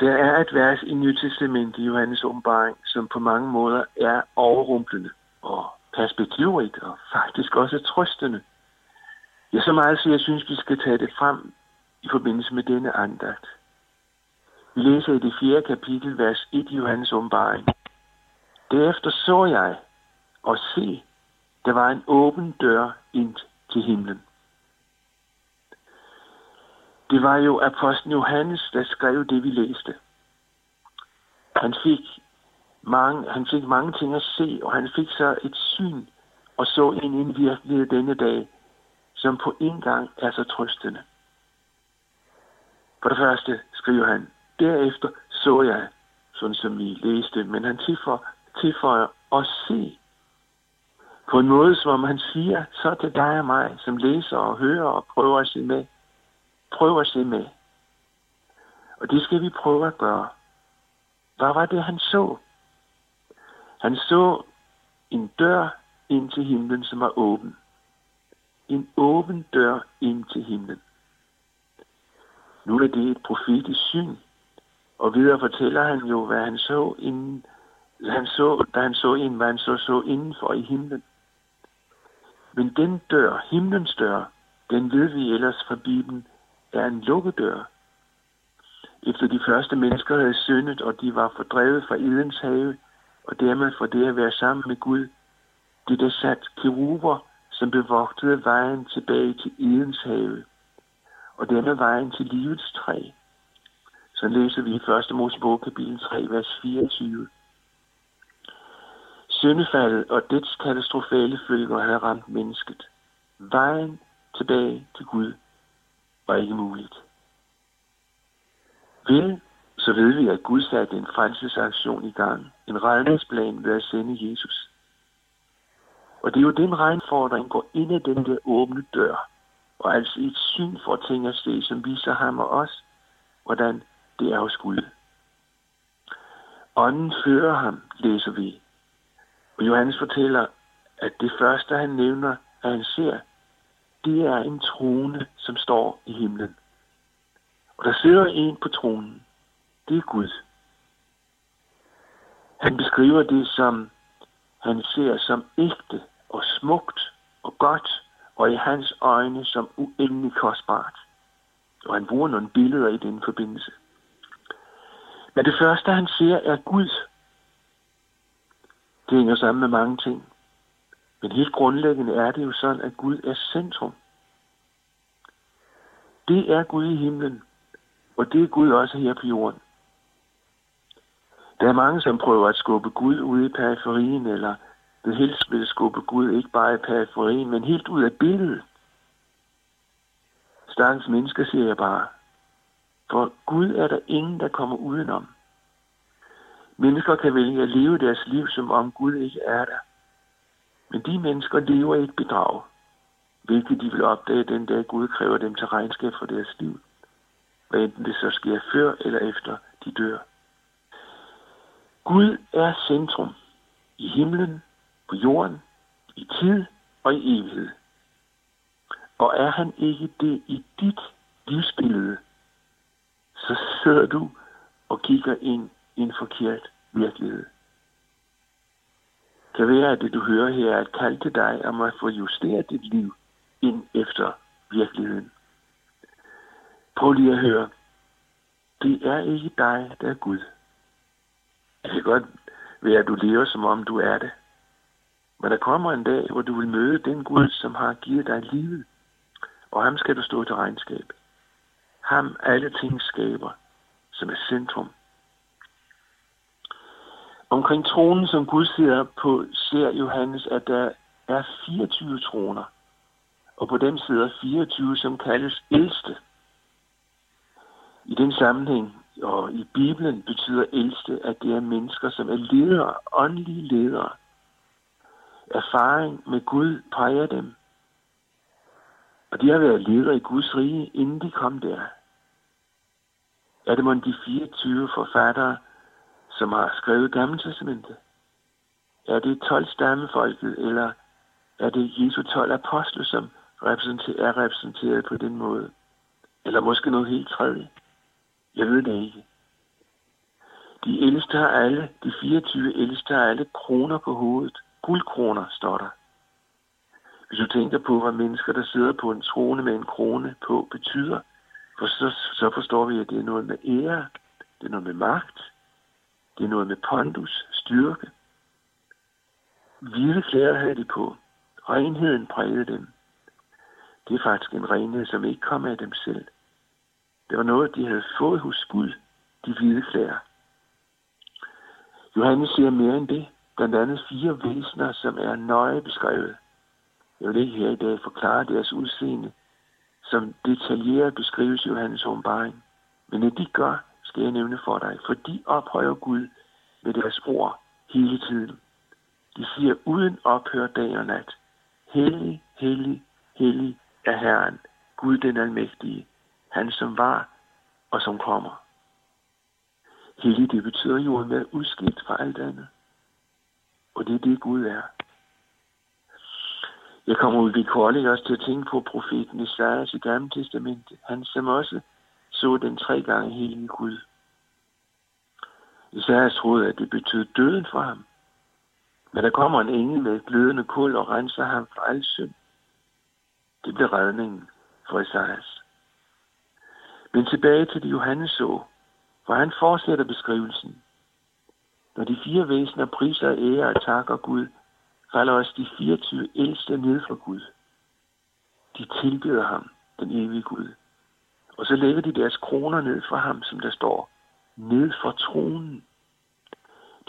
Der er et vers i Nytestamentet i Johannes åbenbaring, som på mange måder er overrumplende og perspektivrigt og faktisk også trøstende. Ja, så meget, så jeg synes, vi skal tage det frem i forbindelse med denne andagt. Vi læser i det fjerde kapitel, vers 1 i Johannes åbenbaring. Derefter så jeg og se, der var en åben dør ind til himlen. Det var jo apostlen Johannes, der skrev det, vi læste. Han fik mange, han fik mange ting at se, og han fik så et syn og så ind i en virkelighed denne dag, som på en gang er så trøstende. For det første skriver han, derefter så jeg, sådan som vi læste, men han tilføjer, tilføjer at se. På en måde, som om han siger, så til dig og mig, som læser og hører og prøver at se med prøve at se med. Og det skal vi prøve at gøre. Hvad var det, han så? Han så en dør ind til himlen, som var åben. En åben dør ind til himlen. Nu er det et profetisk syn, og videre fortæller han jo, hvad han så, inden, han så da han så ind, hvad han så så indenfor i himlen. Men den dør, himlens dør, den ved vi ellers fra Bibelen, er en lukkedør. Efter de første mennesker havde syndet, og de var fordrevet fra Edens have, og dermed for det at være sammen med Gud, det der sat keruber, som bevogtede vejen tilbage til Edens have, og dermed vejen til livets træ. Så læser vi i 1. Mosebog kapitel 3, vers 24. Syndefaldet og dets katastrofale følger havde ramt mennesket. Vejen tilbage til Gud var ikke muligt. Vil, så ved vi, at Gud satte en frelsesaktion i gang. En redningsplan ved at sende Jesus. Og det er jo den regnfordring går ind i den der åbne dør. Og altså et syn for ting at se, som viser ham og os, hvordan det er hos Gud. Ånden fører ham, læser vi. Og Johannes fortæller, at det første, han nævner, at han ser, det er en trone, som står i himlen. Og der sidder en på tronen. Det er Gud. Han beskriver det, som han ser som ægte og smukt og godt, og i hans øjne som uendelig kostbart. Og han bruger nogle billeder i den forbindelse. Men det første, han ser, er Gud. Det hænger sammen med mange ting. Men helt grundlæggende er det jo sådan, at Gud er centrum. Det er Gud i himlen, og det er Gud også her på jorden. Der er mange, som prøver at skubbe Gud ud i periferien, eller vil helst vil skubbe Gud ikke bare i periferien, men helt ud af billedet. Stakkels mennesker, siger jeg bare. For Gud er der ingen, der kommer udenom. Mennesker kan vælge at leve deres liv, som om Gud ikke er der. Men de mennesker lever i et bedrag, hvilket de vil opdage den dag Gud kræver dem til regnskab for deres liv. Hvad enten det så sker før eller efter de dør. Gud er centrum i himlen, på jorden, i tid og i evighed. Og er han ikke det i dit livsbillede, så sidder du og kigger ind i en forkert virkelighed. Kan være, at det du hører her er et kald til dig om at få justeret dit liv ind efter virkeligheden. Prøv lige at høre. Det er ikke dig, der er Gud. Det kan godt være, at du lever, som om du er det. Men der kommer en dag, hvor du vil møde den Gud, som har givet dig livet. Og ham skal du stå til regnskab. Ham alle ting skaber, som er centrum. Omkring tronen, som Gud ser på, ser Johannes, at der er 24 troner. Og på dem sidder 24, som kaldes ældste. I den sammenhæng, og i Bibelen betyder ældste, at det er mennesker, som er ledere, åndelige ledere. Erfaring med Gud peger dem. Og de har været ledere i Guds rige, inden de kom der. Er det måske de 24 forfattere, som har skrevet Gamle Testamentet? Er det 12 stammefolket, eller er det Jesu 12 apostle, som er repræsenteret på den måde? Eller måske noget helt tredje? Jeg ved det ikke. De ældste har alle, de 24 ældste har alle kroner på hovedet. Guldkroner, står der. Hvis du tænker på, hvad mennesker, der sidder på en trone med en krone på, betyder, for så, så forstår vi, at det er noget med ære, det er noget med magt, det er noget med pondus, styrke. Hvide klæder havde de på. Renheden prægede dem. Det er faktisk en renhed, som ikke kom af dem selv. Det var noget, de havde fået hos Gud, de hvide klæder. Johannes siger mere end det. Blandt andet fire væsener, som er nøje beskrevet. Jeg vil ikke her i dag forklare deres udseende, som detaljeret beskrives i Johannes åbenbaring. Men det de gør, skal jeg nævne for dig, for de ophøjer Gud med deres ord hele tiden. De siger uden ophør dag og nat, Hellig, hellig, hellig er Herren, Gud den almægtige, han som var og som kommer. Hellig, det betyder jo at være udskilt fra alt andet. Og det er det, Gud er. Jeg kommer ud vilkårligt også til at tænke på profeten Isaias i Gamle Testamentet. Han som også så den tre gange hellige Gud. Isaias troede, at det betød døden for ham. Men der kommer en engel med et glødende kul og renser ham fra al synd. Det blev redningen for Isaias. Men tilbage til det Johannes så, hvor han fortsætter beskrivelsen. Når de fire væsener priser ære og takker Gud, falder også de 24 ældste ned for Gud. De tilbeder ham, den evige Gud. Og så lægger de deres kroner ned for ham, som der står, ned for tronen.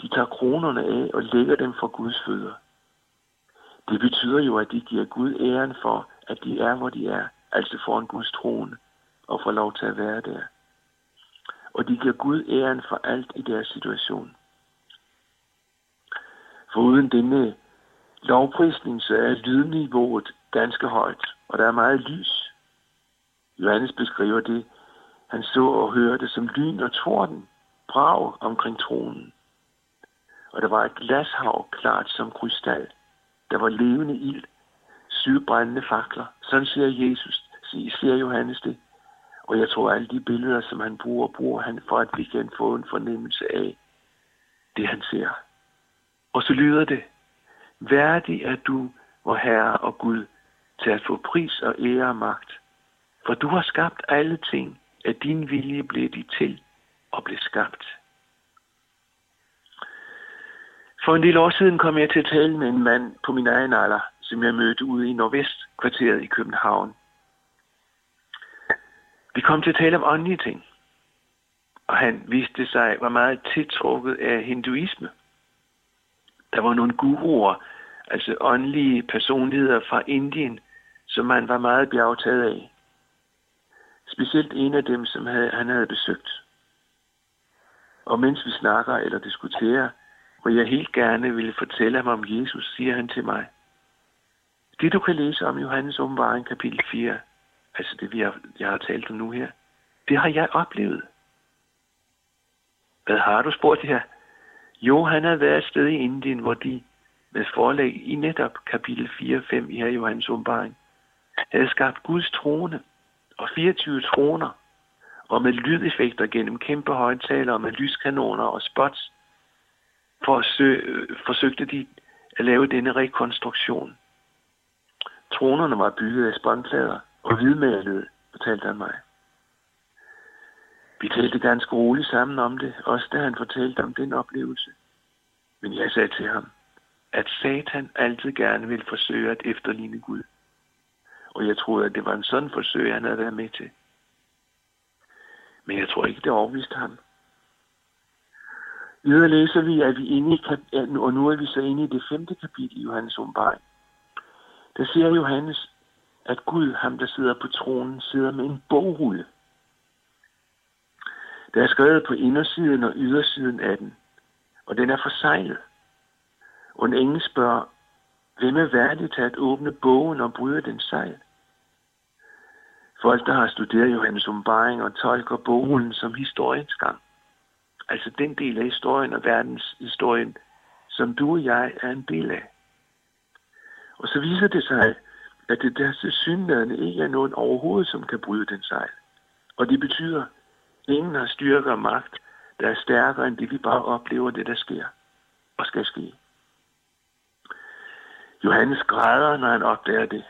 De tager kronerne af og lægger dem for Guds fødder. Det betyder jo, at de giver Gud æren for, at de er, hvor de er, altså foran Guds trone, og får lov til at være der. Og de giver Gud æren for alt i deres situation. For uden denne lovprisning, så er lydniveauet ganske højt, og der er meget lys. Johannes beskriver det, han så og hørte som lyn og torden, brag omkring tronen. Og der var et glashav klart som krystal. Der var levende ild, syv brændende fakler. Sådan siger Jesus, siger Johannes det. Og jeg tror, at alle de billeder, som han bruger, bruger han for, at vi kan få en fornemmelse af det, han ser. Og så lyder det, værdig er du, vor Herre og Gud, til at få pris og ære og magt. For du har skabt alle ting, at din vilje blev de til og blev skabt. For en lille år siden kom jeg til at tale med en mand på min egen alder, som jeg mødte ude i Nordvestkvarteret i København. Vi kom til at tale om åndelige ting, og han viste sig var meget tiltrukket af hinduisme. Der var nogle guruer, altså åndelige personligheder fra Indien, som han var meget bjergtaget af. Specielt en af dem, som havde, han havde besøgt. Og mens vi snakker eller diskuterer, hvor jeg helt gerne ville fortælle ham om Jesus, siger han til mig. Det du kan læse om Johannes åbenbaring kapitel 4, altså det vi har, jeg har talt om nu her, det har jeg oplevet. Hvad har du spurgt her? Jo, han har været et sted i Indien, hvor de med forlæg i netop kapitel 4-5 i her Johannes åbenbaring, havde skabt Guds trone og 24 troner, og med lydeffekter gennem kæmpe højtalere, og med lyskanoner og spots, forsøgte de at lave denne rekonstruktion. Tronerne var bygget af spåndplader og hvidmalede, fortalte han mig. Vi talte ganske roligt sammen om det, også da han fortalte om den oplevelse. Men jeg sagde til ham, at Satan altid gerne vil forsøge at efterligne Gud. Og jeg troede, at det var en sådan forsøg, han havde været med til. Men jeg tror ikke, det overviste ham. Videre læser vi, at vi inde i, og nu er vi så inde i det femte kapitel i Johannes åbenbaring. Der siger Johannes, at Gud, ham der sidder på tronen, sidder med en bogrulle. Der er skrevet på indersiden og ydersiden af den, og den er forsejlet. Og en engel spørger, hvem er værdig til at åbne bogen og bryde den sejl? Folk, der har studeret Johannes Umbaring og tolker bogen som historiens gang. Altså den del af historien og verdenshistorien, som du og jeg er en del af. Og så viser det sig, at det der tilsyneladende ikke er nogen overhovedet, som kan bryde den sejl. Og det betyder, at ingen har styrke og magt, der er stærkere end det, vi bare oplever, det der sker og skal ske. Johannes græder, når han opdager det.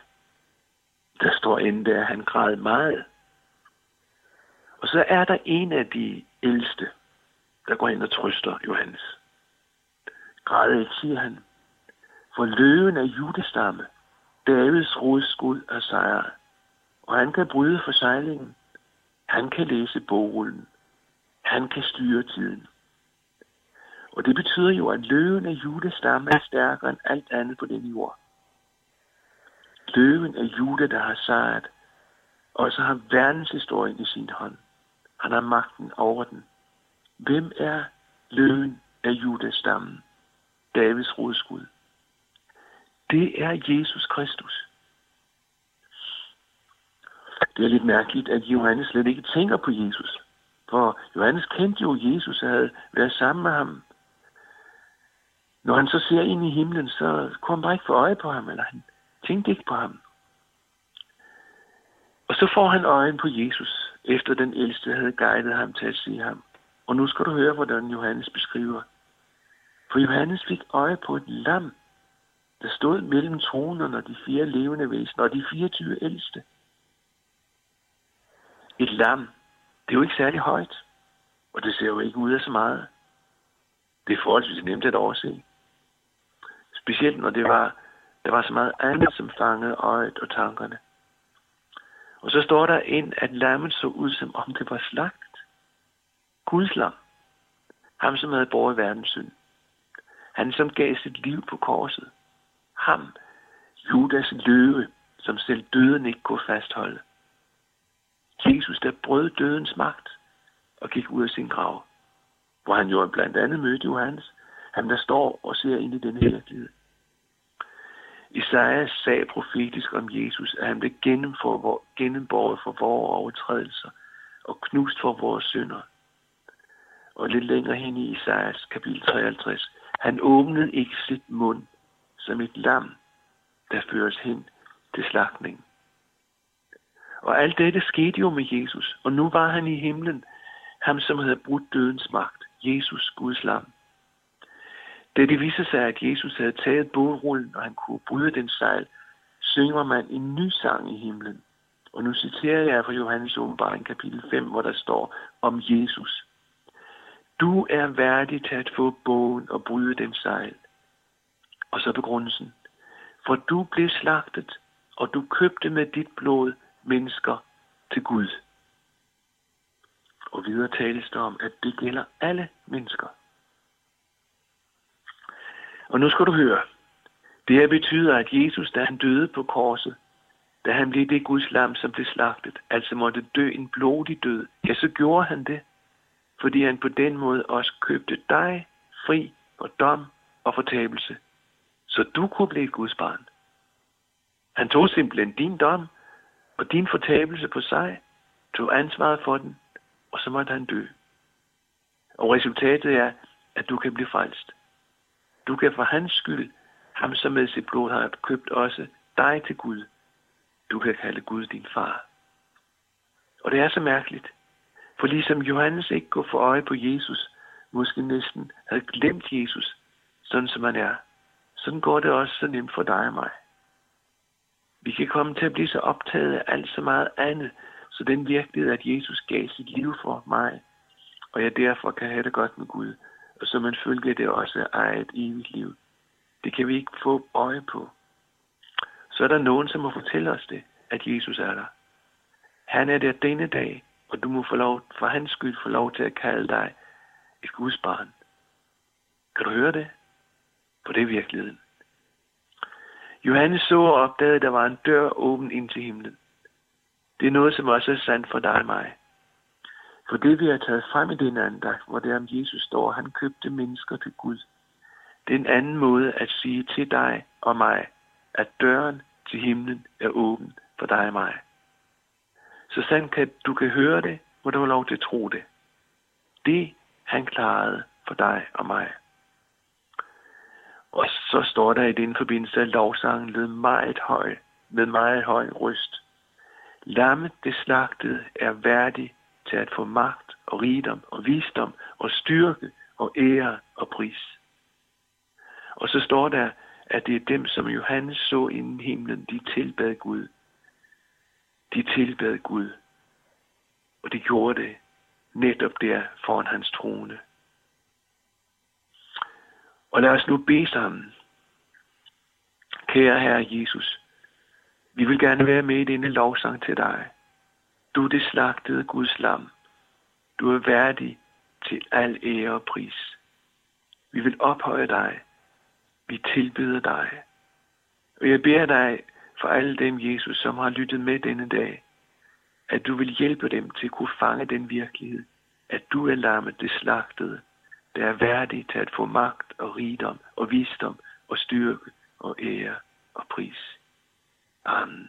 Der står endda, at han græd meget. Og så er der en af de ældste, der går ind og trøster Johannes. Græd ikke, siger han. For løven af judestamme, Davids rodskud er sejret. Og han kan bryde forsejlingen. Han kan læse bogrullen. Han kan styre tiden. Og det betyder jo, at løven af Judas stamme er stærkere end alt andet på den jord. Løven af Juda, der har sejret, og så har verdenshistorien i sin hånd. Han har magten over den. Hvem er løven af Judas stammen? Davids rodskud. Det er Jesus Kristus. Det er lidt mærkeligt, at Johannes slet ikke tænker på Jesus. For Johannes kendte jo Jesus og havde været sammen med ham. Når han så ser ind i himlen, så kunne han bare ikke få øje på ham, eller han tænkte ikke på ham. Og så får han øjen på Jesus, efter den ældste havde guidet ham til at se ham. Og nu skal du høre, hvordan Johannes beskriver. For Johannes fik øje på et lam, der stod mellem tronerne og de fire levende væsener og de 24 ældste. Et lam, det er jo ikke særlig højt, og det ser jo ikke ud af så meget. Det er forholdsvis nemt at overse. Specielt når det var, der var så meget andet, som fangede øjet og tankerne. Og så står der ind, at lammet så ud, som om det var slagt. Guds lam. Ham, som havde båret verdens synd. Han, som gav sit liv på korset. Ham, Judas løve, som selv døden ikke kunne fastholde. Jesus, der brød dødens magt og gik ud af sin grav, hvor han jo blandt andet mødte Johannes, ham der står og ser ind i den virkelighed. Isaiah sagde profetisk om Jesus, at han blev gennemborget for vores overtrædelser og knust for vores synder. Og lidt længere hen i Isaias kapitel 53, han åbnede ikke sit mund som et lam, der føres hen til slagtning. Og alt dette skete jo med Jesus, og nu var han i himlen, ham som havde brudt dødens magt, Jesus, Guds lam. Da det viste sig, at Jesus havde taget bådrullen, og han kunne bryde den sejl, synger man en ny sang i himlen. Og nu citerer jeg fra Johannes åbenbaring kapitel 5, hvor der står om Jesus. Du er værdig til at få bogen og bryde den sejl. Og så begrundelsen. For du blev slagtet, og du købte med dit blod mennesker til Gud. Og videre tales der om, at det gælder alle mennesker. Og nu skal du høre. Det her betyder, at Jesus, da han døde på korset, da han blev det Guds lam, som blev slagtet, altså måtte dø en blodig død, ja, så gjorde han det, fordi han på den måde også købte dig fri for dom og fortabelse, så du kunne blive et Guds barn. Han tog simpelthen din dom og din fortabelse på sig, tog ansvaret for den, og så måtte han dø. Og resultatet er, at du kan blive frelst. Du kan for hans skyld, ham som med sit blod har købt også dig til Gud. Du kan kalde Gud din far. Og det er så mærkeligt. For ligesom Johannes ikke kunne få øje på Jesus, måske næsten havde glemt Jesus, sådan som han er, sådan går det også så nemt for dig og mig. Vi kan komme til at blive så optaget af alt så meget andet, så den virkelighed, at Jesus gav sit liv for mig, og jeg derfor kan have det godt med Gud, og som man følger det også er et evigt liv. Det kan vi ikke få øje på. Så er der nogen, som må fortælle os det, at Jesus er der. Han er der denne dag, og du må få lov, for hans skyld få lov til at kalde dig et Guds barn. Kan du høre det? For det er virkeligheden. Johannes så og opdagede, at der var en dør åben ind til himlen. Det er noget, som også er sandt for dig og mig. For det vi har taget frem i den andagt, hvor det om Jesus står, han købte mennesker til Gud. Det er en anden måde at sige til dig og mig, at døren til himlen er åben for dig og mig. Så sandt kan du kan høre det, hvor du har lov til at tro det. Det han klarede for dig og mig. Og så står der i den forbindelse, at lovsangen lød meget høj, med meget høj røst. Lammet det slagtede er værdig til at få magt og rigdom og visdom og styrke og ære og pris. Og så står der, at det er dem, som Johannes så inden himlen, de tilbad Gud. De tilbad Gud. Og de gjorde det netop der foran hans trone. Og lad os nu bede sammen. Kære Herre Jesus, vi vil gerne være med i denne lovsang til dig. Du det slagtede Guds lam. Du er værdig til al ære og pris. Vi vil ophøje dig. Vi tilbyder dig. Og jeg beder dig for alle dem, Jesus, som har lyttet med denne dag, at du vil hjælpe dem til at kunne fange den virkelighed, at du er lammet det slagtede, der er værdig til at få magt og rigdom og visdom og styrke og ære og pris. Amen.